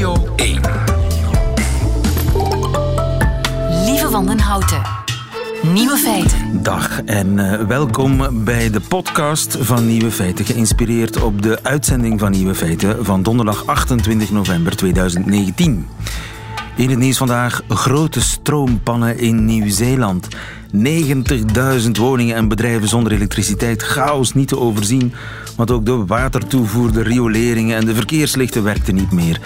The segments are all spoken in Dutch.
Radio 1. Lieve Wandenhouten. Nieuwe feiten. Dag en uh, welkom bij de podcast van Nieuwe Feiten, geïnspireerd op de uitzending van Nieuwe Feiten van donderdag 28 november 2019. In het nieuws vandaag grote stroompannen in Nieuw-Zeeland. 90.000 woningen en bedrijven zonder elektriciteit. Chaos niet te overzien. Want ook de watertoevoer, de rioleringen en de verkeerslichten werkten niet meer.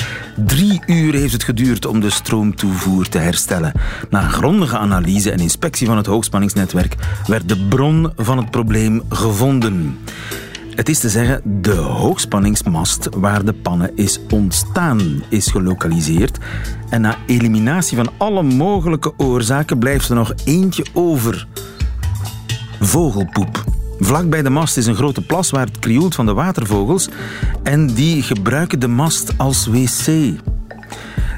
Drie uur heeft het geduurd om de stroomtoevoer te herstellen. Na grondige analyse en inspectie van het hoogspanningsnetwerk werd de bron van het probleem gevonden. Het is te zeggen, de hoogspanningsmast waar de pannen is ontstaan is gelokaliseerd. En na eliminatie van alle mogelijke oorzaken blijft er nog eentje over. Vogelpoep. Vlak bij de mast is een grote plas waar het krioelt van de watervogels en die gebruiken de mast als wc.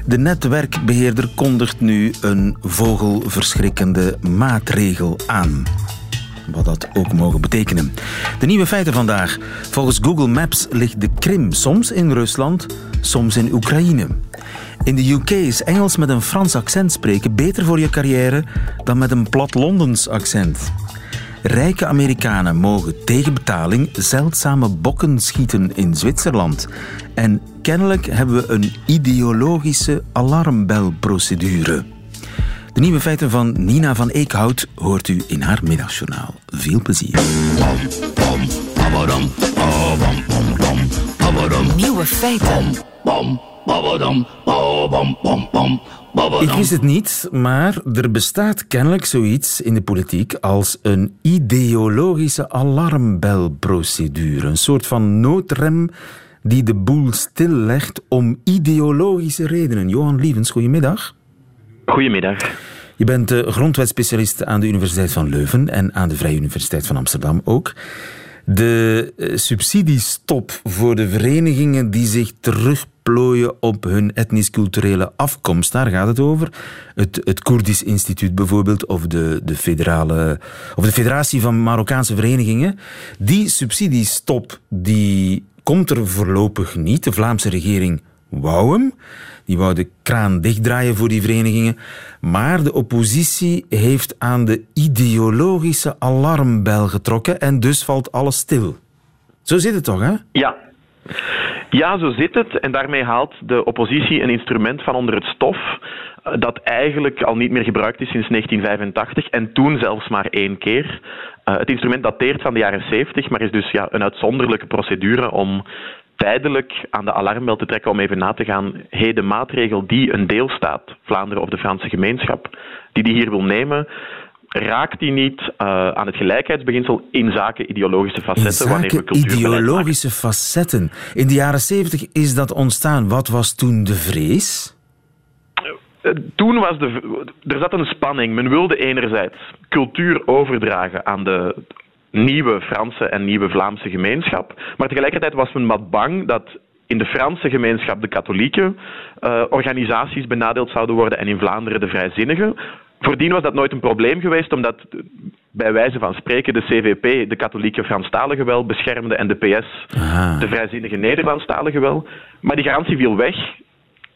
De netwerkbeheerder kondigt nu een vogelverschrikkende maatregel aan wat dat ook mogen betekenen. De nieuwe feiten vandaag. Volgens Google Maps ligt de Krim soms in Rusland, soms in Oekraïne. In de UK is Engels met een Frans accent spreken beter voor je carrière dan met een plat Londens accent. Rijke Amerikanen mogen tegen betaling zeldzame bokken schieten in Zwitserland. En kennelijk hebben we een ideologische alarmbelprocedure. De nieuwe feiten van Nina van Eekhout hoort u in haar middagjournaal. Veel plezier. Nieuwe feiten. Ik wist het niet, maar er bestaat kennelijk zoiets in de politiek als een ideologische alarmbelprocedure. Een soort van noodrem die de boel stillegt om ideologische redenen. Johan Lievens, goedemiddag. Goedemiddag. Je bent grondwetspecialist aan de Universiteit van Leuven en aan de Vrije Universiteit van Amsterdam ook. De eh, subsidiestop voor de verenigingen die zich terugplooien op hun etnisch-culturele afkomst, daar gaat het over. Het, het Koerdisch Instituut bijvoorbeeld, of de, de, federale, of de Federatie van Marokkaanse Verenigingen. Die subsidiestop die komt er voorlopig niet. De Vlaamse regering wou hem. Die wou de kraan dichtdraaien voor die verenigingen. Maar de oppositie heeft aan de ideologische alarmbel getrokken en dus valt alles stil. Zo zit het toch, hè? Ja. Ja, zo zit het. En daarmee haalt de oppositie een instrument van onder het stof eh, dat eigenlijk al niet meer gebruikt is sinds 1985 en toen zelfs maar één keer. Uh, het instrument dateert van de jaren 70, maar is dus ja, een uitzonderlijke procedure om tijdelijk aan de alarmbel te trekken om even na te gaan. Hey, de maatregel die een deelstaat, Vlaanderen of de Franse gemeenschap, die die hier wil nemen, raakt die niet uh, aan het gelijkheidsbeginsel in zaken ideologische facetten? In zaken wanneer we ideologische facetten. In de jaren zeventig is dat ontstaan. Wat was toen de vrees? Eh, toen was de, er zat een spanning. Men wilde enerzijds cultuur overdragen aan de nieuwe Franse en nieuwe Vlaamse gemeenschap. Maar tegelijkertijd was men wat bang dat in de Franse gemeenschap de katholieke uh, organisaties benadeeld zouden worden en in Vlaanderen de vrijzinnigen. Voordien was dat nooit een probleem geweest, omdat bij wijze van spreken de CVP de katholieke Franstaligen wel beschermde en de PS de vrijzinnige Nederlandstaligen wel. Maar die garantie viel weg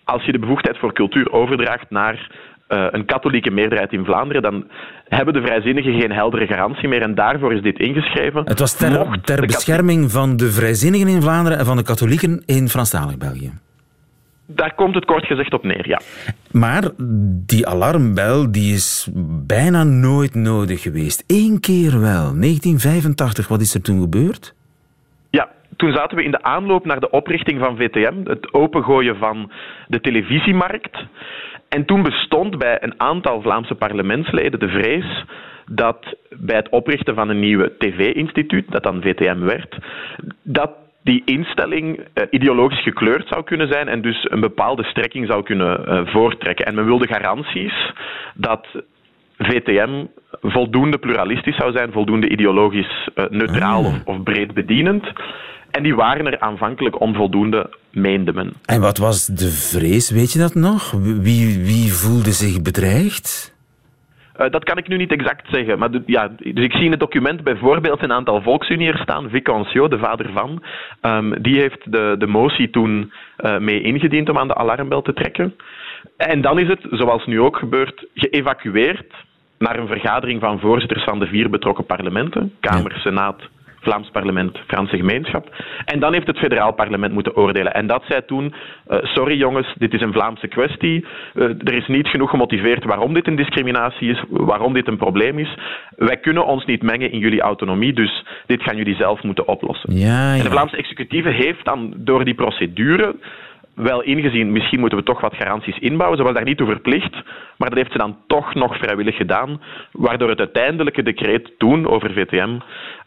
als je de bevoegdheid voor cultuur overdraagt naar een katholieke meerderheid in Vlaanderen, dan hebben de vrijzinnigen geen heldere garantie meer. En daarvoor is dit ingeschreven. Het was ter, ter bescherming van de vrijzinnigen in Vlaanderen en van de katholieken in Franstalig België. Daar komt het kort gezegd op neer, ja. Maar die alarmbel die is bijna nooit nodig geweest. Eén keer wel. 1985, wat is er toen gebeurd? Ja, toen zaten we in de aanloop naar de oprichting van VTM, het opengooien van de televisiemarkt. En toen bestond bij een aantal Vlaamse parlementsleden de vrees dat bij het oprichten van een nieuwe tv-instituut, dat dan VTM werd, dat die instelling uh, ideologisch gekleurd zou kunnen zijn en dus een bepaalde strekking zou kunnen uh, voortrekken. En men wilde garanties dat VTM voldoende pluralistisch zou zijn, voldoende ideologisch uh, neutraal of, of breed bedienend. En die waren er aanvankelijk onvoldoende, meende men. En wat was de vrees, weet je dat nog? Wie, wie voelde zich bedreigd? Uh, dat kan ik nu niet exact zeggen. Maar ja, dus ik zie in het document bijvoorbeeld een aantal volksuniërs staan. Vic Anciot, de vader van. Um, die heeft de, de motie toen uh, mee ingediend om aan de alarmbel te trekken. En dan is het, zoals nu ook gebeurt, geëvacueerd naar een vergadering van voorzitters van de vier betrokken parlementen, Kamer, Senaat, Vlaams parlement, Franse gemeenschap. En dan heeft het federaal parlement moeten oordelen. En dat zei toen, uh, sorry jongens, dit is een Vlaamse kwestie. Uh, er is niet genoeg gemotiveerd waarom dit een discriminatie is, waarom dit een probleem is. Wij kunnen ons niet mengen in jullie autonomie, dus dit gaan jullie zelf moeten oplossen. Ja, ja. En de Vlaamse executieve heeft dan door die procedure wel ingezien, misschien moeten we toch wat garanties inbouwen. Ze was daar niet toe verplicht, maar dat heeft ze dan toch nog vrijwillig gedaan, waardoor het uiteindelijke decreet toen over VTM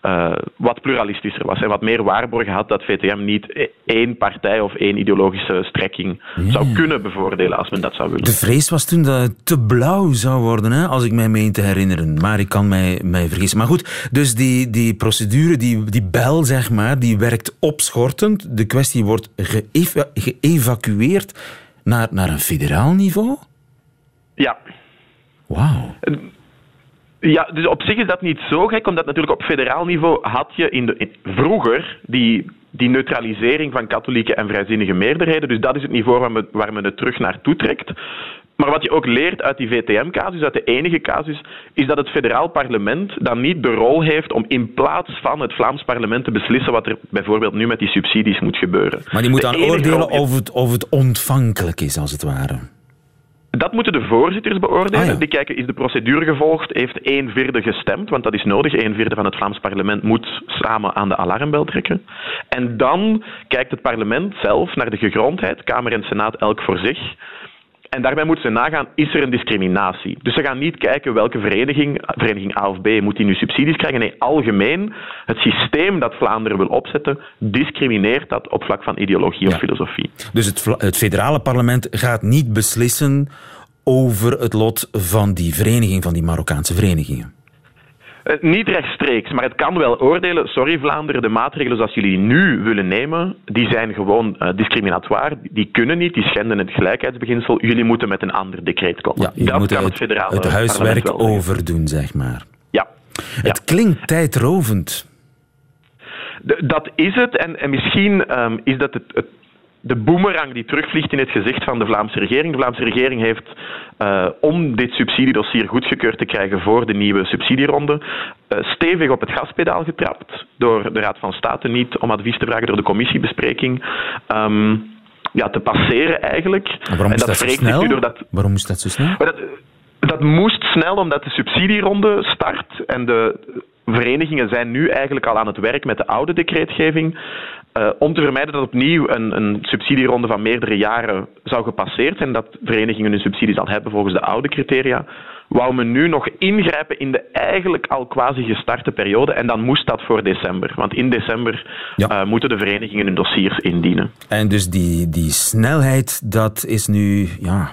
uh, wat pluralistischer was en wat meer waarborgen had dat VTM niet één partij of één ideologische strekking zou kunnen bevoordelen als men dat zou willen. De vrees was toen dat het te blauw zou worden, hè, als ik mij meen te herinneren. Maar ik kan mij, mij vergissen. Maar goed, dus die, die procedure, die, die bel, zeg maar, die werkt opschortend. De kwestie wordt geëvacueerd naar, naar een federaal niveau? Ja. Wauw. Ja, dus op zich is dat niet zo gek, omdat natuurlijk op federaal niveau had je in de, vroeger die, die neutralisering van katholieke en vrijzinnige meerderheden. Dus dat is het niveau waar men, waar men het terug naartoe trekt. Maar wat je ook leert uit die VTM-casus, uit de enige casus, is dat het federaal parlement dan niet de rol heeft om in plaats van het Vlaams parlement te beslissen wat er bijvoorbeeld nu met die subsidies moet gebeuren. Maar die moet dan oordelen of het, of het ontvankelijk is, als het ware. Dat moeten de voorzitters beoordelen. Ah, Die kijken, is de procedure gevolgd? Heeft één vierde gestemd? Want dat is nodig. Een vierde van het Vlaams parlement moet samen aan de alarmbel trekken. En dan kijkt het parlement zelf naar de gegrondheid, Kamer en Senaat elk voor zich. En daarbij moeten ze nagaan, is er een discriminatie? Dus ze gaan niet kijken welke vereniging, vereniging A of B, moet die nu subsidies krijgen. Nee, algemeen, het systeem dat Vlaanderen wil opzetten, discrimineert dat op vlak van ideologie of filosofie. Dus het, het federale parlement gaat niet beslissen over het lot van die vereniging, van die Marokkaanse verenigingen? Uh, niet rechtstreeks, maar het kan wel oordelen. Sorry Vlaanderen, de maatregelen zoals jullie nu willen nemen, die zijn gewoon uh, discriminatoire. Die kunnen niet, die schenden het gelijkheidsbeginsel. Jullie moeten met een ander decreet komen. Ja, je moet het, het, het huiswerk overdoen, zeg maar. Ja. Het ja. klinkt tijdrovend. dat is het. En, en misschien um, is dat het, het de boemerang die terugvliegt in het gezicht van de Vlaamse regering. De Vlaamse regering heeft, uh, om dit subsidiedossier goedgekeurd te krijgen voor de nieuwe subsidieronde, uh, stevig op het gaspedaal getrapt door de Raad van State, niet om advies te vragen door de commissiebespreking. Um, ja, te passeren eigenlijk. waarom is dat, dat zo snel? Doordat... Waarom is dat zo snel? Dat, dat moest snel omdat de subsidieronde start en de verenigingen zijn nu eigenlijk al aan het werk met de oude decreetgeving. Uh, om te vermijden dat opnieuw een, een, subsidieronde van meerdere jaren zou gepasseerd zijn, dat verenigingen hun subsidies al hebben volgens de oude criteria, wou men nu nog ingrijpen in de eigenlijk al quasi gestarte periode. En dan moest dat voor december. Want in december ja. uh, moeten de verenigingen hun dossiers indienen. En dus die, die snelheid, dat is nu ja,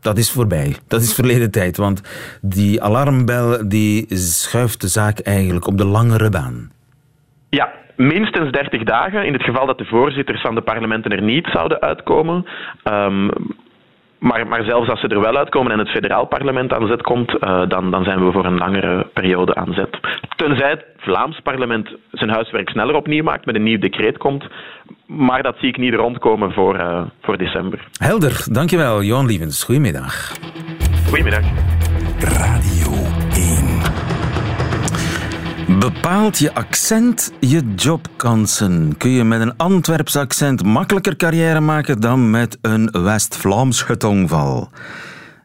dat is voorbij. Dat is verleden tijd. Want die alarmbel die schuift de zaak eigenlijk op de langere baan. Ja, minstens 30 dagen. In het geval dat de voorzitters van de parlementen er niet zouden uitkomen. Um, maar, maar, zelfs als ze er wel uitkomen en het federaal parlement aan zet komt, uh, dan, dan, zijn we voor een langere periode aan zet. Tenzij het Vlaams parlement zijn huiswerk sneller opnieuw maakt, met een nieuw decreet komt. Maar dat zie ik niet rondkomen voor, uh, voor december. Helder, dankjewel. Johan Lievens, goedemiddag. Goedemiddag. Radio 1. Bepaalt je accent je jobkansen? Kun je met een Antwerps accent makkelijker carrière maken dan met een West-Vlaams getongval?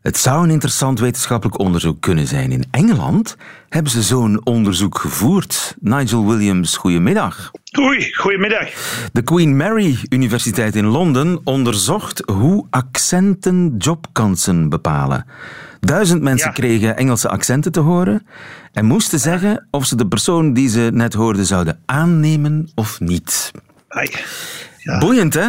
Het zou een interessant wetenschappelijk onderzoek kunnen zijn. In Engeland hebben ze zo'n onderzoek gevoerd. Nigel Williams, goedemiddag. Hoi, goedemiddag. De Queen Mary Universiteit in Londen onderzocht hoe accenten jobkansen bepalen. Duizend mensen kregen Engelse accenten te horen en moesten zeggen of ze de persoon die ze net hoorden zouden aannemen of niet. Ja. Boeiend, hè?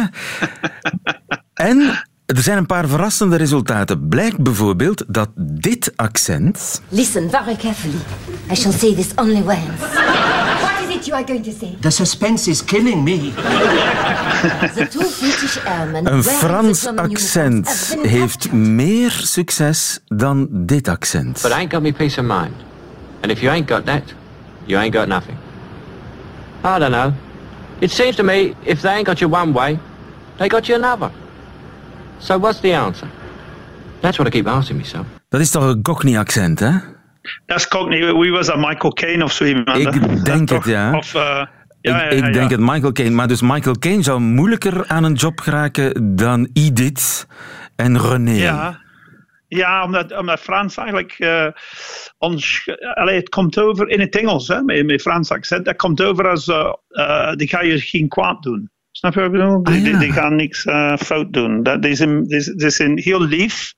en er zijn een paar verrassende resultaten. Blijkt bijvoorbeeld dat dit accent... Listen very carefully. I shall say this only once. What is it you are going to say? The suspense is killing me. The two British airmen Een Frans accent heeft meer succes dan dit accent. But I ain't got me peace of mind. And if you ain't got that, you ain't got nothing. I don't know. It seems to me if they ain't got you one way, they got you another. So what's the answer? That's what I keep asking myself. Dat is toch een Cockney accent, hè? Dat is Cockney. Wie was dat? Michael Caine of zo iemand? Ik denk het, ja. Of, eh, ja, ik ja, ik ja, denk het Michael Caine. Maar dus Michael Caine zou moeilijker aan een job geraken dan Edith en René. Ja, ja omdat, omdat Frans eigenlijk. eh, ons, allee, het komt over in het Engels, hè, met, met Frans accent. Dat komt over als. eh, eh, die ga je geen kwaad doen. Snap je wat ik bedoel? Die, Ah, ja. die, die gaan niks eh, fout doen. Dat zijn, die, die zijn heel lief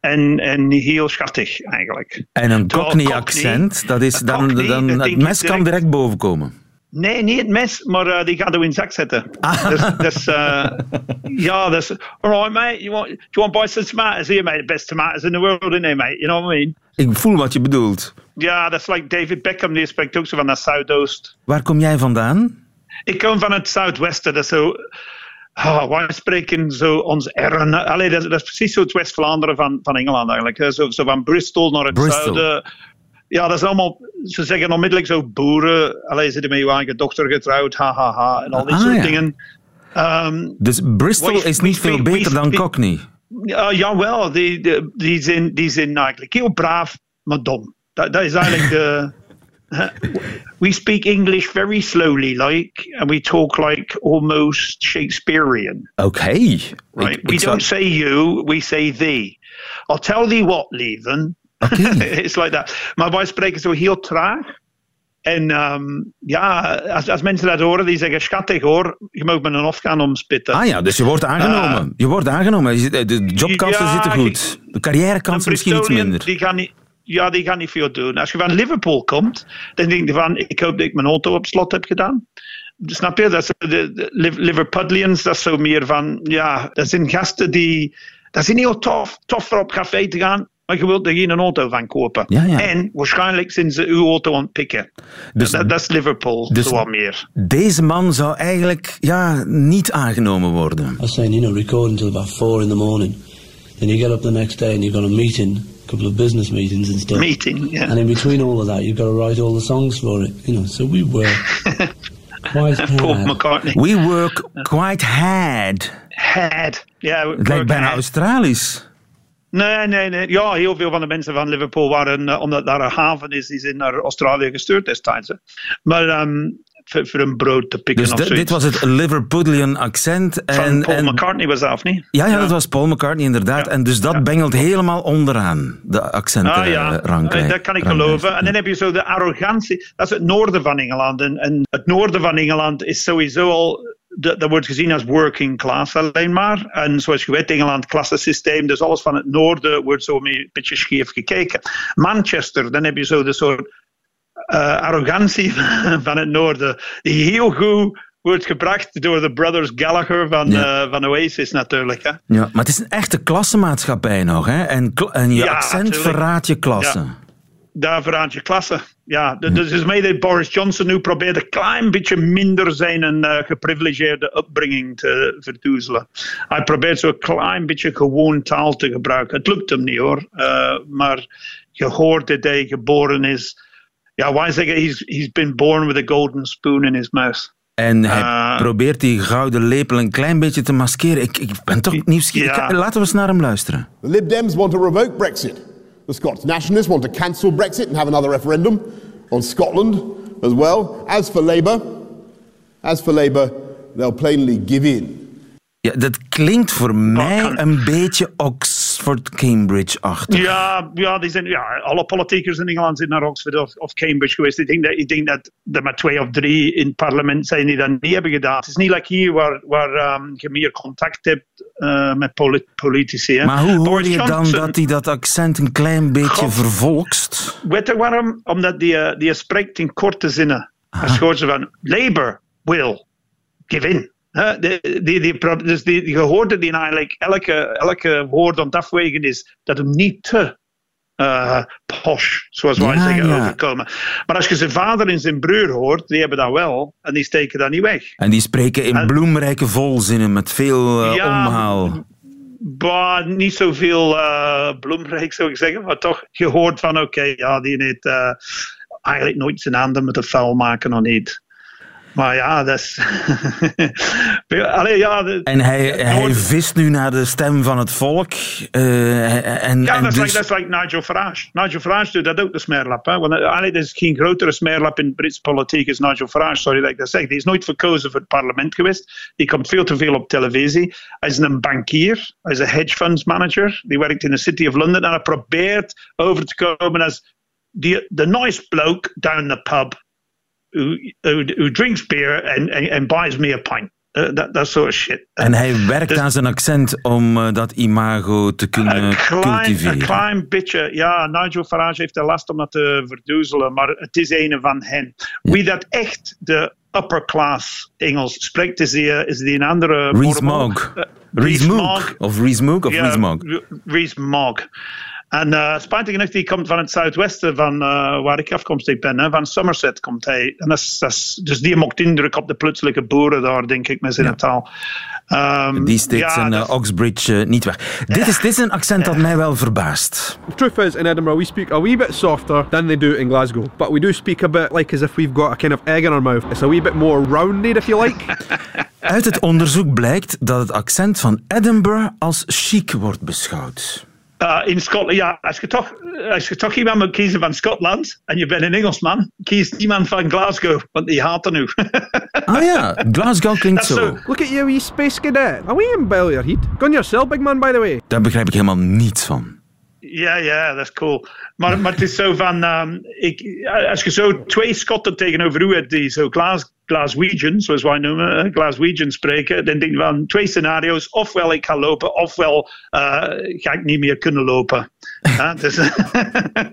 en, en heel schattig eigenlijk. En een Terwijl Cockney Cockney- accent, dat is een dan, Cockney, dan het mes kan direct- boven komen. Nee, niet het mes, maar eh, die gaat er in de zak zetten. Ah. Dus, dus eh, ja, dus, alright mate, you want, do you want to buy some tomatoes here mate? The best tomatoes in the world, isn't they mate? You know what I mean? Ik voel wat je bedoelt. Ja, dat is like David Beckham, die spreekt ook zo van dat Zuidoost. Waar kom jij vandaan? Ik kom van het Zuidwesten, dat is zo... ah, wij spreken zo ons R. Allee, dat, dat is precies zo het West-Vlaanderen van, van Engeland eigenlijk. Zo, zo van Bristol naar het Bristol. zuiden. Ja, dat is allemaal... Ze zeggen onmiddellijk zo boeren. Allee, zitten met je eigen dochter getrouwd, ha, ha, ha. En al die Ah, soort ja. dingen. Ehm, Dus Bristol We- is we niet veel we beter dan Cockney. ja, jawel, die, die, die, zijn, die zijn eigenlijk heel braaf, maar dom. Dat, dat is eigenlijk de... we speak English very slowly, like, and we talk like almost Shakespearean. Oké. Right? We don't say you, we say thee. I'll tell thee what, Leven. Oké. It's like that. Maar wij spreken zo heel traag. En ehm, ja, als, als mensen dat horen, die zeggen schattig hoor, je mag met een hof gaan omspitten. Ah ja, dus je wordt aangenomen. je wordt aangenomen. De jobkansen ja, zitten goed. De carrièrekansen misschien iets minder. Die gaan niet, ja, die gaan niet veel doen. Als je van Liverpool komt, dan denk je van, ik hoop dat ik mijn auto op slot heb gedaan. Snap je? Dat is de, de Liv- Liverpudlians, dat is zo meer van, ja, dat zijn gasten die, dat zijn heel tof, tof voor op café te gaan, maar je wilt er geen auto van kopen. Ja, ja. En waarschijnlijk zijn ze uw auto aan het pikken. Dus- dat, dat is Liverpool, dus- zo wat meer. Deze man zou eigenlijk ja, niet aangenomen worden. I was saying, you know, record until about four in the morning. Then you get up the next day and you've got a meeting, couple of business meetings and stuff. Meeting, yeah. And in between all of that, you've got to write all the songs for it. You know, so we were quite Paul hard. McCartney. We work quite hard. Had. Ja, Het lijkt bijna Australisch. Nee, nee, nee. Ja, heel veel van de mensen van Liverpool waren, eh, omdat daar een haven is, die zijn naar Australië gestuurd destijds. hè. Maar ehm, voor, een brood te pikken Dus of dit was het Liverpudlian accent. Van En, Paul en, McCartney was dat, of niet? ja, ja, dat was Paul McCartney inderdaad. Ja. En dus dat Ja. bengelt helemaal onderaan, de accenten. Ah ja, eh, Eh, dat kan ik geloven. En dan heb je zo de arrogantie. Dat is het noorden van Engeland. En, en het noorden van Engeland is sowieso al. Dat, dat wordt gezien als working class alleen maar. En zoals je weet, Engeland, klassensysteem. Dus alles van het noorden wordt zo een beetje scheef gekeken. Manchester, dan heb je zo de soort eh, arrogantie van het noorden. Die heel goed wordt gebracht door de Brothers Gallagher van, Ja. eh, van Oasis natuurlijk. Hè. Ja, maar het is een echte klassenmaatschappij nog. Hè? En, en je Ja, accent verraadt je klasse. Ja. daar verraadt je klasse. Ja, dus is mee dat Boris Johnson nu probeert een klein beetje minder zijn een eh, geprivilegeerde upbringing te verdoezelen. Hij probeert zo een klein beetje gewoon taal te gebruiken. Het lukt hem niet hoor, Eh, maar je hoort dat hij geboren is. Ja, wij zeggen he's, he's been born with a golden spoon in his mouth. En hij Ah. probeert die gouden lepel een klein beetje te maskeren. Ik, ik ben toch nieuwsgierig. Ja. Laten we eens naar hem luisteren. The Lib Dems want to revoke Brexit. The Scots Nationalists want to cancel Brexit and have another referendum on Scotland as well. As for Labour, as for Labour, they'll plainly give in. Ja, dat klinkt voor mij kan- een beetje Oxford-Cambridge-achtig. Ja, ja, die zijn, ja, alle politiekers in Engeland zijn naar Oxford of, of Cambridge geweest. Ik denk, dat, ik denk dat er maar twee of drie in het parlement zijn die dat niet hebben gedaan. Het is niet like hier waar, waar ehm, je meer contact hebt eh, met poli- politici. Hè. Maar hoe hoor Boris je dan Johnson- dat hij dat accent een klein beetje God. vervolkst? Weet je waarom? Omdat die, eh, die spreekt in korte zinnen. Hij van, Labour will give in. Die, die, die, dus die, gehoorde die eigenlijk elke, elke woord aan het afwegen is dat hem niet te eh, posh, zoals wij Ja, zeggen, ja. overkomen. Maar als je zijn vader en zijn broer hoort, die hebben dat wel. En die steken dat niet weg. En die spreken in bloemrijke volzinnen met veel Ja, omhaal. Bah, niet zoveel uh, bloemrijk zou ik zeggen, maar toch, je hoort van oké, ja, die heeft eigenlijk nooit zijn handen met de vuil maken nog niet. Maar ja, dat is. Allee, ja, de- En hij, hij vist nu naar de stem van het volk. eh, en, Ja, en dat is, dus- like, dat is like Nigel Farage. Nigel Farage doet dat ook, de smeerlap. Hè? Want allee, er is geen grotere smeerlap in Britse politiek als Nigel Farage, sorry dat ik dat zeg. Die is nooit verkozen voor het parlement geweest. Die komt veel te veel op televisie. Hij is een bankier. Hij is een hedge funds manager. Die werkt in de City of London. En hij probeert over te komen als die, the nice bloke down the pub who, who, who drinks beer and, and, and buys me a pint. Uh, that, that sort of shit. en hij werkt Dus- aan zijn accent om eh, dat imago te kunnen klein, cultiveren. een klein beetje. Ja, Nigel Farage heeft er last om dat te verdoezelen, maar het is een van hen. Wie dat echt de upper class Engels spreekt, is die, is die een andere... Rees. Mogg. Eh, Rees Mogg. Mogg. Of Rees Mogg of Ja, Rees Mogg. Rees Mogg. En uh, spijtig genoeg, die komt van het zuidwesten van eh, waar ik afkomstig ben. Hè, van Somerset komt hij. En dat dus die maakt indruk op de plaatselijke boeren daar, denk ik, met zijn taal. Ehm, Die steekt ja, zijn eh, Oxbridge eh, niet weg. Dit, is, dit is een accent dat mij wel verbaast. The truth is, in Edinburgh, we speak a wee bit softer than they do in Glasgow. But we do speak a bit like as if we've got a kind of egg in our mouth. It's a wee bit more rounded, if you like. Uit het onderzoek blijkt dat het accent van Edinburgh als chic wordt beschouwd. Uh, in Scotland, ja, als je, toch, als je toch iemand moet kiezen van Schotland en je bent een Engelsman, kies iemand van Glasgow, want die haat er nu. Ah ja, Glasgow klinkt zo. Look at you, wee space cadet. Are we in Bellier Heat? Gun yourself, big man, by the way. Daar begrijp ik helemaal niets van. Ja, ja, dat is cool. Maar, maar het is zo van, ehm, ik, als je zo twee Schotten tegenover u hebt die zo Glas, Glaswegian, zoals wij noemen, hè, Glaswegian spreken, dan denk je van twee scenario's. Ofwel ik ga lopen, ofwel eh, ga ik niet meer kunnen lopen. Ja, dus,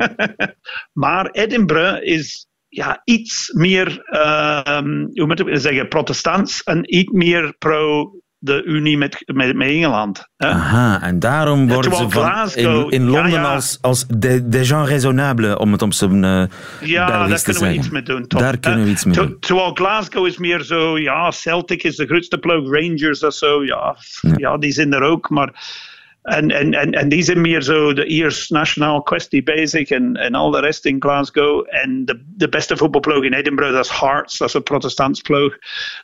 maar Edinburgh is ja, iets meer, ehm, hoe moet ik zeggen, protestants en iets meer pro de Unie met, met, met Engeland. hè. Aha, en daarom Ja, worden ze van in, in ja, Londen ja. als, als de, gens raisonnables, om het op zijn eh Ja, daar te kunnen we iets mee doen. Daar kunnen we iets mee doen. Terwijl Glasgow is meer zo, ja, Celtic is de grootste ploeg, Rangers of zo, ja, ja. die zijn er ook, maar... En, en, en, en die zijn meer zo de Ierse nationaal kwestie bezig en, en al de rest in Glasgow. En de, de beste voetbalploeg in Edinburgh, dat is Hearts, dat is een protestantsploeg.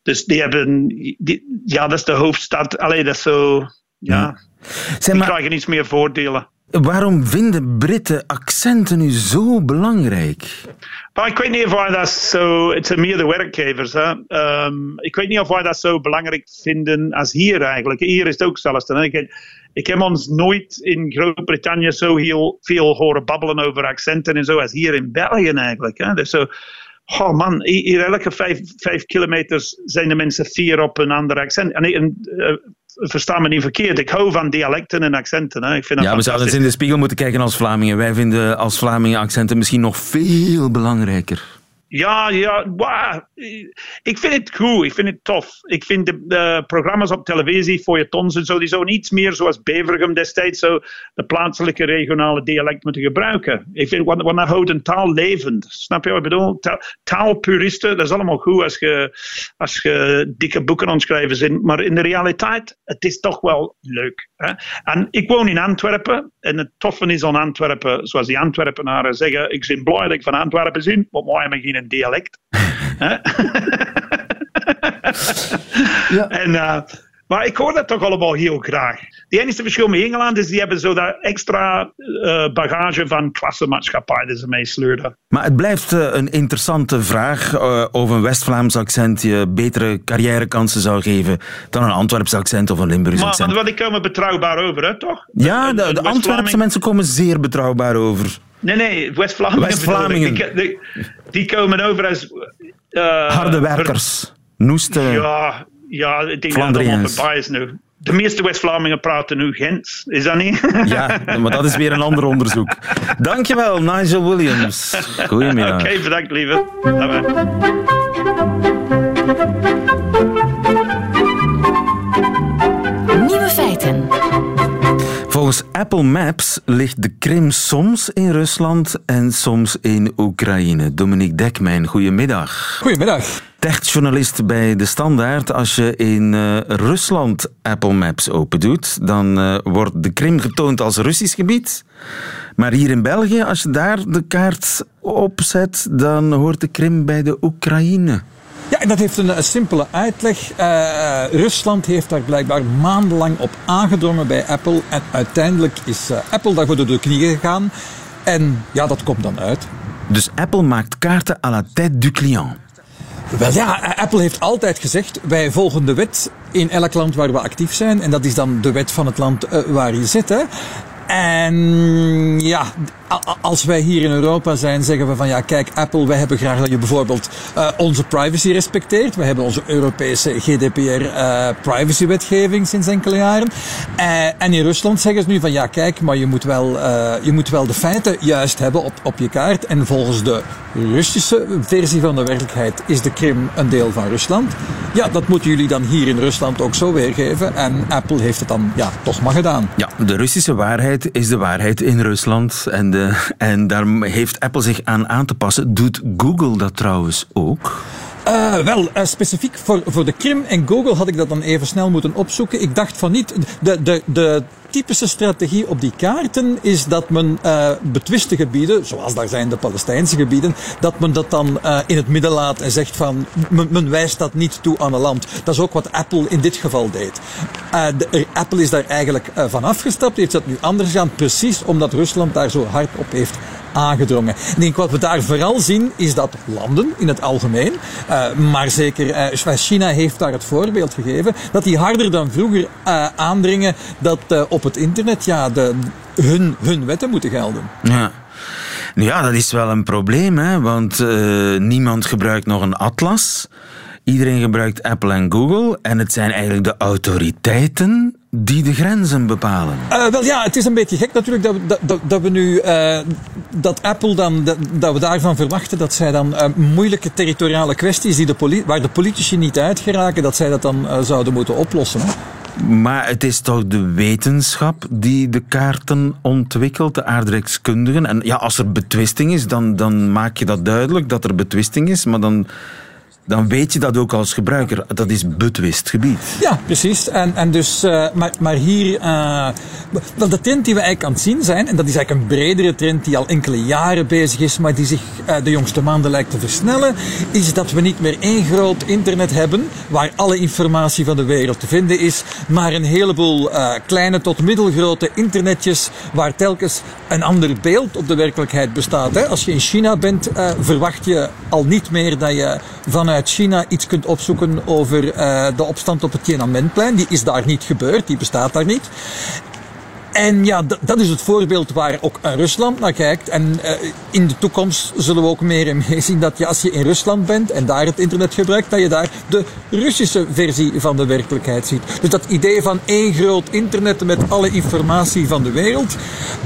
Dus die hebben, die, ja, dat is de hoofdstad. Allee, dat is zo, ja, Zeg die maar, krijgen iets meer voordelen. Waarom vinden Britten accenten nu zo belangrijk? Ik weet niet of wij dat zo. Het zijn werkgevers. Ehm, ik weet niet of wij dat zo belangrijk vinden als hier eigenlijk. Hier is het ook zelfs. Ik, ik heb ons nooit in Groot-Brittannië zo heel veel horen babbelen over accenten en zo als hier in België eigenlijk. Hè? Dus zo. Oh man, hier elke vijf, vijf kilometers zijn de mensen vier op een ander accent. En eh, versta me niet verkeerd, ik hou van dialecten en accenten. Hè? Ik vind dat Ja, we zouden eens in de spiegel moeten kijken als Vlamingen. Wij vinden als Vlamingen accenten misschien nog veel belangrijker. Ja, ja, ik vind het goed, ik vind het tof. Ik vind de, programma's op televisie, feuilletons en zo, die zouden iets meer zoals Bevergem destijds zo de plaatselijke regionale dialect moeten gebruiken. Ik vind, want, want dat houdt een taal levend. Snap je wat ik bedoel? Ta- taalpuristen, dat is allemaal goed als je, als je dikke boeken aan het schrijven bent, maar in de realiteit, het is toch wel leuk. En ik woon in Antwerpen, en het toffe is aan Antwerpen, zoals die Antwerpenaren zeggen, ik ben blij dat ik van Antwerpen ben, want wij hebben geen dialect. Hè? En, eh, maar ik hoor dat toch allemaal heel graag. Het enige verschil met Engeland is die hebben zo dat extra eh, bagage van klassenmaatschappij dat ze meesleurden. Maar het blijft eh, een interessante vraag eh, of een West-Vlaams accent je betere carrièrekansen zou geven dan een Antwerps accent of een Limburgs Maar accent. want die komen betrouwbaar over, hè, toch? Ja, de, Antwerpse mensen komen zeer betrouwbaar over. Nee, nee, West-Vlamingen. Ik. Die, die komen over als... Harde werkers. Noesten. Ja, ja, ik denk dat het voorbij is nu. De meeste West-Vlamingen praten nu Gens, is dat niet? Ja, maar dat is weer een ander onderzoek. Dankjewel, Nigel Williams. Goedemiddag. Oké, bedankt, lieve. Bye-bye. Nieuwe Volgens Apple Maps ligt de Krim soms in Rusland en soms in Oekraïne. Dominique Dekmijn, goedemiddag. Goedemiddag. Techjournalist bij De Standaard. Als je in uh, Rusland Apple Maps opendoet, dan uh, wordt de Krim getoond als Russisch gebied. Maar hier in België, als je daar de kaart opzet, dan hoort de Krim bij de Oekraïne. Ja, en dat heeft een, een simpele uitleg. Uh, Rusland heeft daar blijkbaar maandenlang op aangedrongen bij Apple. En uiteindelijk is uh, Apple daarvoor door de knieën gegaan. En ja, dat komt dan uit. Dus Apple maakt kaarten à la tête du client. Wel ja, Apple heeft altijd gezegd: wij volgen de wet in elk land waar we actief zijn. En dat is dan de wet van het land waar je zit. Hè. En ja, als wij hier in Europa zijn, zeggen we van ja, kijk, Apple, wij hebben graag dat je bijvoorbeeld uh, onze privacy respecteert. We hebben onze Europese GDPR uh, privacywetgeving sinds enkele jaren. Uh, en in Rusland zeggen ze nu van ja, kijk, maar je moet wel, je moet wel de feiten juist hebben op, op je kaart. En volgens de Russische versie van de werkelijkheid is de Krim een deel van Rusland. Ja, dat moeten jullie dan hier in Rusland ook zo weergeven. En Apple heeft het dan ja, toch maar gedaan. Ja, de Russische waarheid is de waarheid in Rusland. En en daar heeft Apple zich aan aan te passen. Doet Google dat trouwens ook? Uh, wel, uh, specifiek voor, voor de Krim en Google had ik dat dan even snel moeten opzoeken. Ik dacht van niet. De, de, de typische strategie op die kaarten is dat men uh, betwiste gebieden, zoals daar zijn de Palestijnse gebieden, dat men dat dan uh, in het midden laat en zegt van men, men, wijst dat niet toe aan een land. Dat is ook wat Apple in dit geval deed. De, Apple is daar eigenlijk van afgestapt, heeft dat nu anders gedaan, precies omdat Rusland daar zo hard op heeft aangedrongen. Ik denk wat we daar vooral zien is dat landen in het algemeen, uh, maar zeker uh, China heeft daar het voorbeeld gegeven, dat die harder dan vroeger uh, aandringen dat op het internet ja, de, hun, hun wetten moeten gelden. Ja. Ja, dat is wel een probleem, hè? want niemand gebruikt nog een atlas. Iedereen gebruikt Apple en Google en het zijn eigenlijk de autoriteiten die de grenzen bepalen. Uh, wel ja, het is een beetje gek natuurlijk dat, we, dat, dat we nu uh, dat Apple dan dat, dat, we daarvan verwachten dat zij dan uh, moeilijke territoriale kwesties die de waar de politici niet uit geraken, dat zij dat dan zouden moeten oplossen. Hè? Maar het is toch de wetenschap die de kaarten ontwikkelt, de aardrijkskundigen. En ja, als er betwisting is, dan, dan maak je dat duidelijk dat er betwisting is, maar dan dan weet je dat ook als gebruiker. Dat is betwist gebied. Ja, precies. En, en dus, uh, maar, maar hier, uh, wel de trend die we eigenlijk aan het zien zijn, en dat is eigenlijk een bredere trend die al enkele jaren bezig is, maar die zich uh, de jongste maanden lijkt te versnellen, is dat we niet meer één groot internet hebben, waar alle informatie van de wereld te vinden is, maar een heleboel kleine tot middelgrote internetjes, waar telkens een ander beeld op de werkelijkheid bestaat. Hè. Als je in China bent, verwacht je al niet meer dat je vanuit uit China iets kunt opzoeken over uh, de opstand op het Tiananmenplein. Die is daar niet gebeurd, die bestaat daar niet. En ja, dat is het voorbeeld waar ook Rusland naar kijkt. En uh, in de toekomst zullen we ook meer en meer zien dat je, als je in Rusland bent en daar het internet gebruikt, dat je daar de Russische versie van de werkelijkheid ziet. Dus dat idee van één groot internet met alle informatie van de wereld,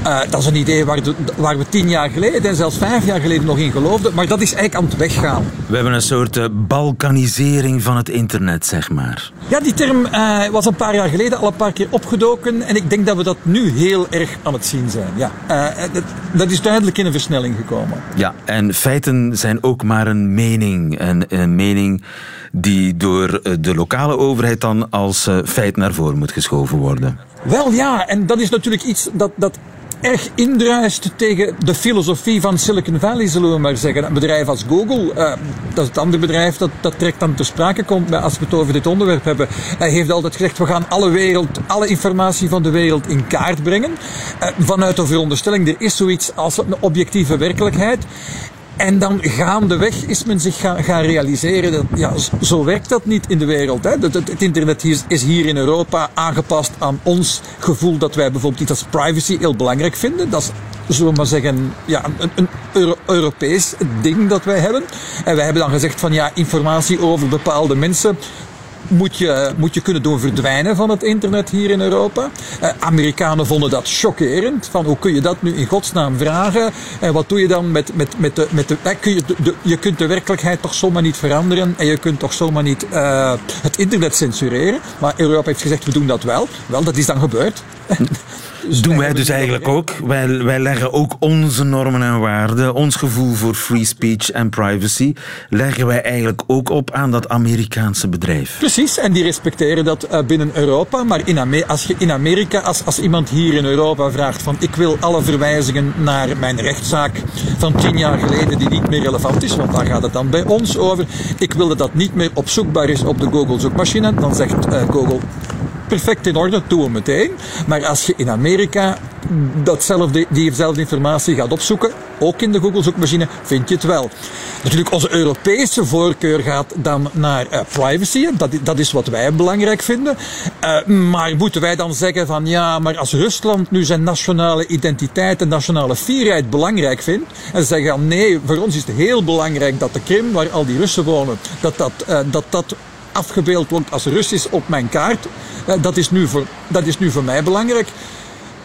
uh, dat is een idee waar, de, waar, we tien jaar geleden en zelfs vijf jaar geleden nog in geloofden, maar dat is eigenlijk aan het weggaan. We hebben een soort uh, balkanisering van het internet, zeg maar. Ja, die term was een paar jaar geleden al een paar keer opgedoken en ik denk dat we dat nu nu heel erg aan het zien zijn. Ja, uh, dat, dat, is duidelijk in een versnelling gekomen. Ja, en feiten zijn ook maar een mening. Een, een mening die door eh, de lokale overheid dan als feit naar voren moet geschoven worden. Wel ja, en dat is natuurlijk iets dat, dat erg indruist tegen de filosofie van Silicon Valley, zullen we maar zeggen. Een bedrijf als Google, uh, dat is het andere bedrijf dat, dat direct dan te sprake komt als we het over dit onderwerp hebben. Hij heeft altijd gezegd, we gaan alle wereld, alle informatie van de wereld in kaart brengen. Uh, vanuit de veronderstelling, er is zoiets als een objectieve werkelijkheid. En dan gaandeweg is men zich gaan, realiseren dat ja, zo werkt dat niet in de wereld. Hè. Het, het, internet is, is, hier in Europa aangepast aan ons gevoel dat wij bijvoorbeeld iets als privacy heel belangrijk vinden. Dat is, zullen we maar zeggen, ja, een, een Euro Europees ding dat wij hebben. En wij hebben dan gezegd van ja, informatie over bepaalde mensen moet je, moet je kunnen doen verdwijnen van het internet hier in Europa. Uh, Amerikanen vonden dat chockerend. Van hoe kun je dat nu in godsnaam vragen? En wat doe je dan met, met, met de. Met de, uh, kun je, de, je kunt de werkelijkheid toch zomaar niet veranderen. En je kunt toch zomaar niet uh, het internet censureren. Maar Europa heeft gezegd: we doen dat wel. Wel, dat is dan gebeurd. Doen wij dus eigenlijk ook. Wij, leggen ook onze normen en waarden, ons gevoel voor free speech en privacy, leggen wij eigenlijk ook op aan dat Amerikaanse bedrijf. Precies, en die respecteren dat uh, binnen Europa. Maar in als je in Amerika, als, als iemand hier in Europa vraagt van ik wil alle verwijzingen naar mijn rechtszaak van tien jaar geleden die niet meer relevant is, want daar gaat het dan bij ons over. Ik wil dat dat niet meer opzoekbaar is op de Google zoekmachine. Dan zegt uh, Google perfect in orde, doen meteen. Maar als je in Amerika datzelfde, diezelfde informatie gaat opzoeken, ook in de Google zoekmachine, vind je het wel. Natuurlijk, onze Europese voorkeur gaat dan naar uh, privacy. Dat, dat is wat wij belangrijk vinden. Uh, maar moeten wij dan zeggen van ja, maar als Rusland nu zijn nationale identiteit en nationale fierheid belangrijk vindt, en zeggen nee, voor ons is het heel belangrijk dat de Krim, waar al die Russen wonen, dat dat, uh, dat, dat afgebeeld wordt als Russisch op mijn kaart. Uh, dat, is nu voor, dat is nu voor mij belangrijk.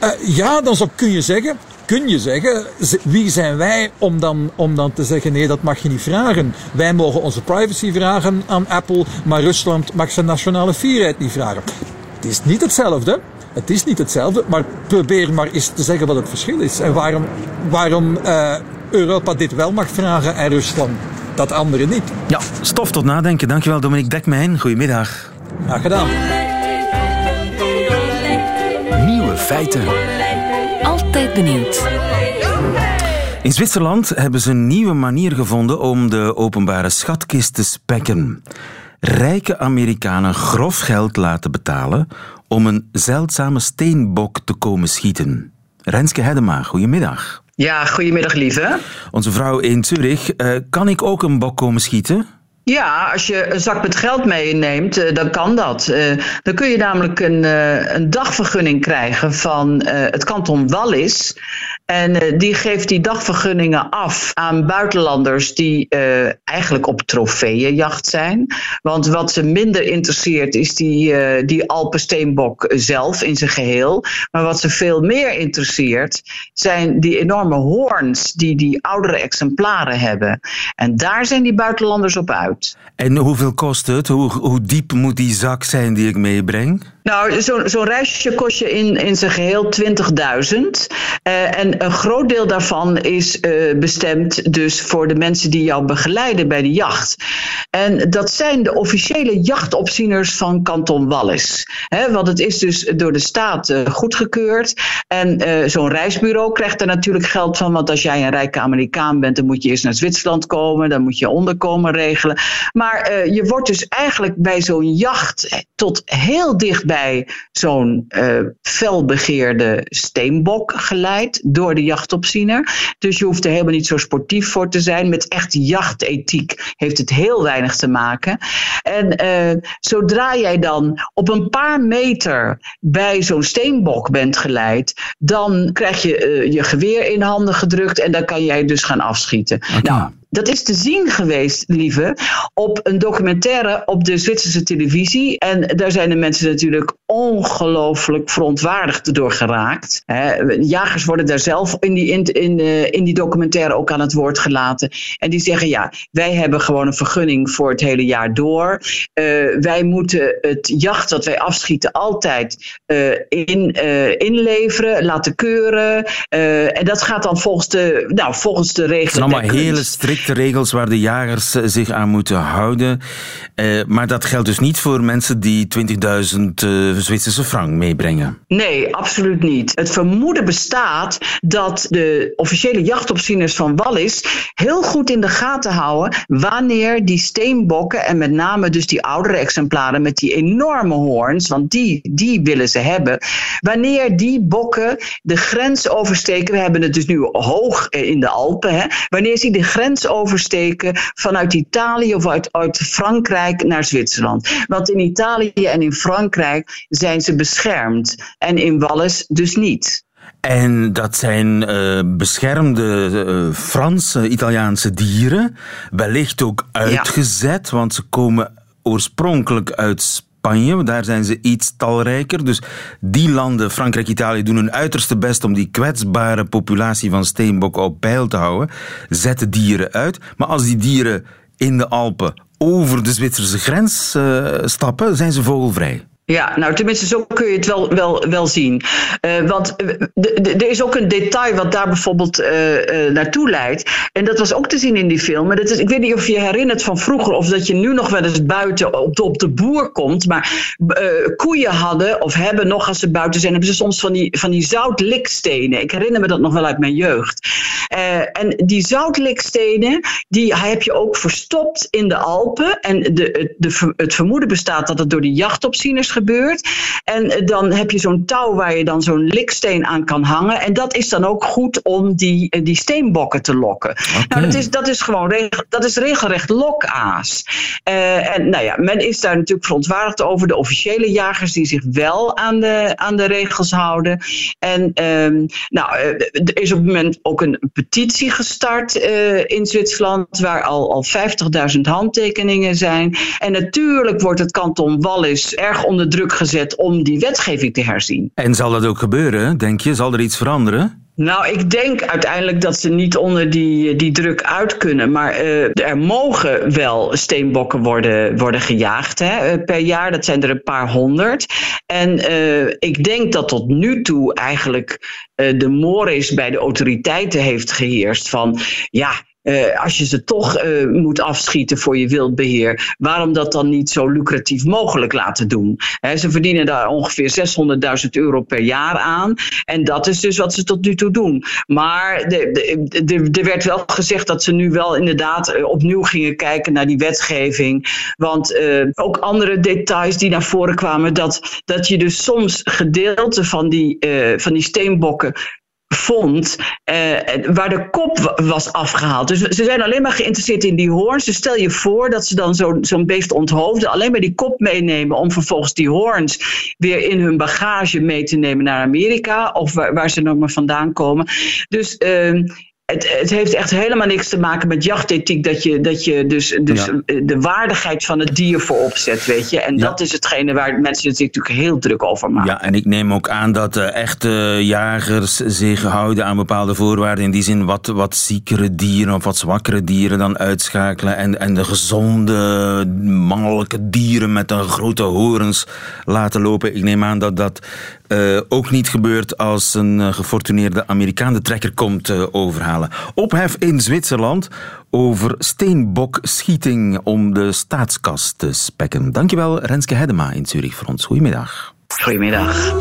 Uh, ja, dan zou, kun je zeggen, kun je zeggen, wie zijn wij om dan, om dan te zeggen, nee, dat mag je niet vragen. Wij mogen onze privacy vragen aan Apple, maar Rusland mag zijn nationale fierheid niet vragen. Het is niet hetzelfde. Het is niet hetzelfde, maar probeer maar eens te zeggen wat het verschil is. En waarom, waarom uh, Europa dit wel mag vragen en Rusland dat andere niet. Ja, stof tot nadenken. Dankjewel Dominique Dekmijn. Goedemiddag. Graag gedaan. Nieuwe feiten. Altijd benieuwd. In Zwitserland hebben ze een nieuwe manier gevonden om de openbare schatkist te spekken. Rijke Amerikanen grof geld laten betalen om een zeldzame steenbok te komen schieten. Renske Hedema, goedemiddag. Ja, goedemiddag lieve. Onze vrouw in Zurich. Uh, kan ik ook een bok komen schieten? Ja, als je een zak met geld meeneemt, uh, dan kan dat. Uh, dan kun je namelijk een, een dagvergunning krijgen van het kanton Wallis. En die geeft die dagvergunningen af aan buitenlanders die eigenlijk op trofeeënjacht zijn. Want wat ze minder interesseert is die, die Alpensteenbok zelf in zijn geheel. Maar wat ze veel meer interesseert zijn die enorme hoorns die die oudere exemplaren hebben. En daar zijn die buitenlanders op uit. En hoeveel kost het? Hoe, hoe diep moet die zak zijn die ik meebreng? Nou, zo'n zo reisje kost je in, in zijn geheel 20.000. Uh, en een groot deel daarvan is uh, bestemd dus voor de mensen die jou begeleiden bij de jacht. En dat zijn de officiële jachtopzieners van kanton Wallis. He, want het is dus door de staat uh, goedgekeurd. En zo'n reisbureau krijgt er natuurlijk geld van. Want als jij een rijke Amerikaan bent, dan moet je eerst naar Zwitserland komen. Dan moet je onderkomen regelen. Maar je wordt dus eigenlijk bij zo'n jacht tot heel dichtbij bij zo'n uh, felbegeerde steenbok geleid door de jachtopziener. Dus je hoeft er helemaal niet zo sportief voor te zijn. Met echt jachtethiek heeft het heel weinig te maken. En uh, zodra jij dan op een paar meter bij zo'n steenbok bent geleid, dan krijg je uh, je geweer in handen gedrukt en dan kan jij dus gaan afschieten. Okay. Nou, dat is te zien geweest, lieve, op een documentaire op de Zwitserse televisie. En daar zijn de mensen natuurlijk ongelooflijk verontwaardigd door geraakt. jagers worden daar zelf in die, in, in, in die documentaire ook aan het woord gelaten. En die zeggen, ja, wij hebben gewoon een vergunning voor het hele jaar door. Uh, wij moeten het jacht dat wij afschieten altijd uh, in, inleveren, laten keuren. en dat gaat dan volgens de, nou, volgens de regels. Het zijn allemaal hele strikte regels waar de jagers zich aan moeten houden. maar dat geldt dus niet voor mensen die 20.000 Zwitserse frank meebrengen. Nee, absoluut niet. Het vermoeden bestaat dat de officiële jachtopzieners van Wallis heel goed in de gaten houden wanneer die steenbokken en met name dus die oudere exemplaren met die enorme hoorns, want die, die willen ze hebben, wanneer die bokken de grens oversteken, we hebben het dus nu hoog in de Alpen, hè, wanneer ze de grens oversteken vanuit Italië of uit, uit Frankrijk naar Zwitserland. Want in Italië en in Frankrijk zijn ze beschermd en in Wallis dus niet. En dat zijn uh, beschermde uh, Franse, Italiaanse dieren, wellicht ook uitgezet, ja. want ze komen oorspronkelijk uit Spanje. Daar zijn ze iets talrijker. Dus die landen, Frankrijk, Italië, doen hun uiterste best om die kwetsbare populatie van steenbokken op peil te houden. Zetten dieren uit. Maar als die dieren in de Alpen over de Zwitserse grens uh, stappen, zijn ze vogelvrij. Ja, nou tenminste, zo kun je het wel, wel, wel zien. Uh, want uh, er is ook een detail wat daar bijvoorbeeld uh, naartoe leidt. En dat was ook te zien in die film. Dat is, ik weet niet of je herinnert van vroeger, of dat je nu nog wel eens buiten op de, op de boer komt. Maar koeien hadden, of hebben nog als ze buiten zijn, hebben ze soms van die, van die zoutlikstenen. Ik herinner me dat nog wel uit mijn jeugd. en die zoutlikstenen, die heb je ook verstopt in de Alpen. En de, de, het vermoeden bestaat dat het door de jachtopzieners gebeurt. En dan heb je zo'n touw waar je dan zo'n liksteen aan kan hangen. En dat is dan ook goed om die, eh, die steenbokken te lokken. Nou, dat is, dat is gewoon regel, dat is regelrecht lokaas. Uh, en nou ja, men is daar natuurlijk verontwaardigd over. De officiële jagers die zich wel aan de, aan de regels houden. En um, nou, eh, er is op het moment ook een petitie gestart uh, in Zwitserland. Waar al, al 50.000 handtekeningen zijn. En natuurlijk wordt het kanton Wallis erg onder druk gezet om die wetgeving te herzien. En zal dat ook gebeuren, denk je? Zal er iets veranderen? Nou, ik denk uiteindelijk dat ze niet onder die, die druk uit kunnen. Maar uh, er mogen wel steenbokken worden, worden gejaagd hè, eh, per jaar. Dat zijn er een paar honderd. En uh, ik denk dat tot nu toe eigenlijk uh, de mores bij de autoriteiten heeft geheerst van ja. Uh, als je ze toch uh, moet afschieten voor je wildbeheer, waarom dat dan niet zo lucratief mogelijk laten doen? Ze verdienen daar ongeveer 600.000 euro per jaar aan. En dat is dus wat ze tot nu toe doen. Maar er werd wel gezegd dat ze nu wel inderdaad uh, opnieuw gingen kijken naar die wetgeving. Want ook andere details die naar voren kwamen, dat, dat je dus soms gedeelten van die, van die steenbokken vond uh, waar de kop was afgehaald. Dus ze zijn alleen maar geïnteresseerd in die hoorns. Dus stel je voor dat ze dan zo'n zo beest onthoofden, alleen maar die kop meenemen om vervolgens die hoorns weer in hun bagage mee te nemen naar Amerika of waar, waar ze nog maar vandaan komen. Dus uh, het, het, heeft echt helemaal niks te maken met jachtethiek. Dat je, dat je dus, dus de waardigheid van het dier voorop zet, weet je. En dat is hetgene waar mensen zich natuurlijk heel druk over maken. Ja, en ik neem ook aan dat uh, echte jagers zich houden aan bepaalde voorwaarden. In die zin wat, wat ziekere dieren of wat zwakkere dieren dan uitschakelen. En, en de gezonde mannelijke dieren met een grote horens laten lopen. Ik neem aan dat dat uh, ook niet gebeurt als een uh, gefortuneerde Amerikaan de trekker komt uh, overhalen. Ophef in Zwitserland over steenbokschieting om de staatskas te spekken. Dankjewel Renske Hedema in Zurich voor ons. Goedemiddag. Goedemiddag.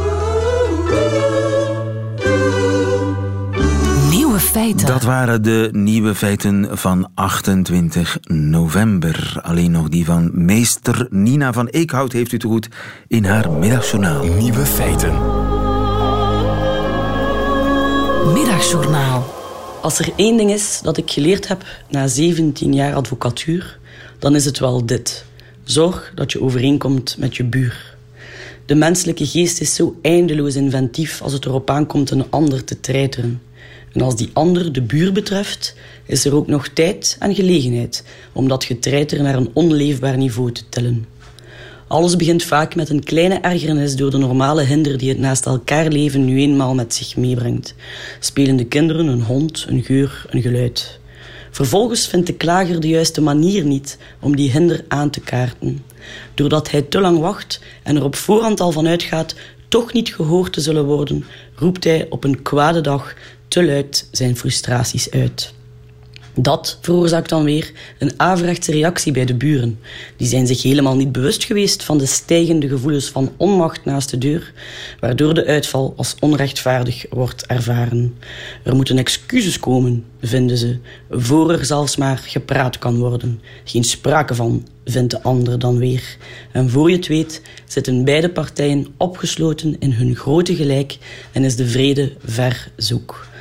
Feiten. Dat waren de nieuwe feiten van 28 november. Alleen nog die van meester Nina van Eekhout heeft u te goed in haar middagjournaal. Nieuwe feiten. Middagjournaal. Als er één ding is dat ik geleerd heb na 17 jaar advocatuur, dan is het wel dit. Zorg dat je overeenkomt met je buur. De menselijke geest is zo eindeloos inventief als het erop aankomt een ander te treiteren. En als die ander de buur betreft, is er ook nog tijd en gelegenheid om dat getreiter naar een onleefbaar niveau te tillen. Alles begint vaak met een kleine ergernis door de normale hinder die het naast elkaar leven nu eenmaal met zich meebrengt. Spelende kinderen, een hond, een geur, een geluid. Vervolgens vindt de klager de juiste manier niet om die hinder aan te kaarten. Doordat hij te lang wacht en er op voorhand al van uitgaat toch niet gehoord te zullen worden, roept hij op een kwade dag te luid zijn frustraties uit. Dat veroorzaakt dan weer een averechtse reactie bij de buren. Die zijn zich helemaal niet bewust geweest van de stijgende gevoelens van onmacht naast de deur, waardoor de uitval als onrechtvaardig wordt ervaren. Er moeten excuses komen, vinden ze, voor er zelfs maar gepraat kan worden. Geen sprake van, vindt de ander dan weer. En voor je het weet zitten beide partijen opgesloten in hun grote gelijk en is de vrede ver zoek.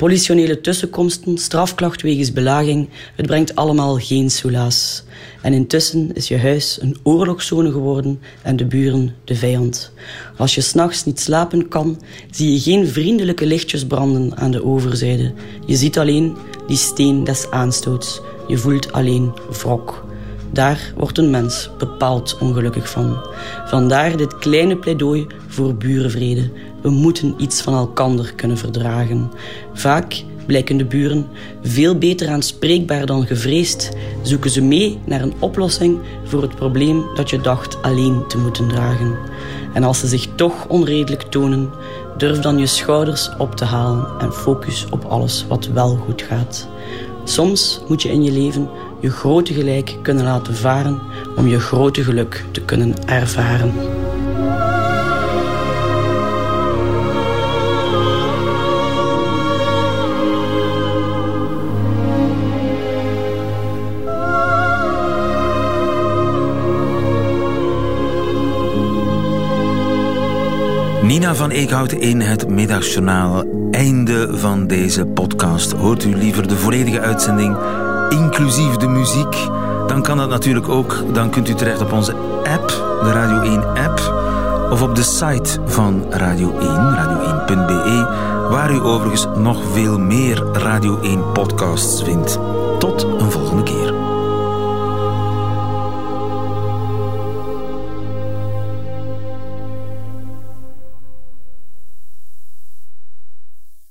Politionele tussenkomsten, strafklacht wegens belaging, het brengt allemaal geen soelaas. En intussen is je huis een oorlogszone geworden en de buren de vijand. Als je s'nachts niet slapen kan, zie je geen vriendelijke lichtjes branden aan de overzijde. Je ziet alleen die steen des aanstoots. Je voelt alleen wrok. Daar wordt een mens bepaald ongelukkig van. Vandaar dit kleine pleidooi voor burenvrede. We moeten iets van elkander kunnen verdragen. Vaak Blijken de buren veel beter aanspreekbaar dan gevreesd, zoeken ze mee naar een oplossing voor het probleem dat je dacht alleen te moeten dragen. En als ze zich toch onredelijk tonen, durf dan je schouders op te halen en focus op alles wat wel goed gaat. Soms moet je in je leven je grote gelijk kunnen laten varen om je grote geluk te kunnen ervaren. Nina van Eekhout in het Middagjournaal. Einde van deze podcast. Hoort u liever de volledige uitzending, inclusief de muziek? Dan kan dat natuurlijk ook. Dan kunt u terecht op onze app, de Radio 1 app. Of op de site van Radio 1, radio1.be. Waar u overigens nog veel meer Radio 1 podcasts vindt. Tot een volgende keer.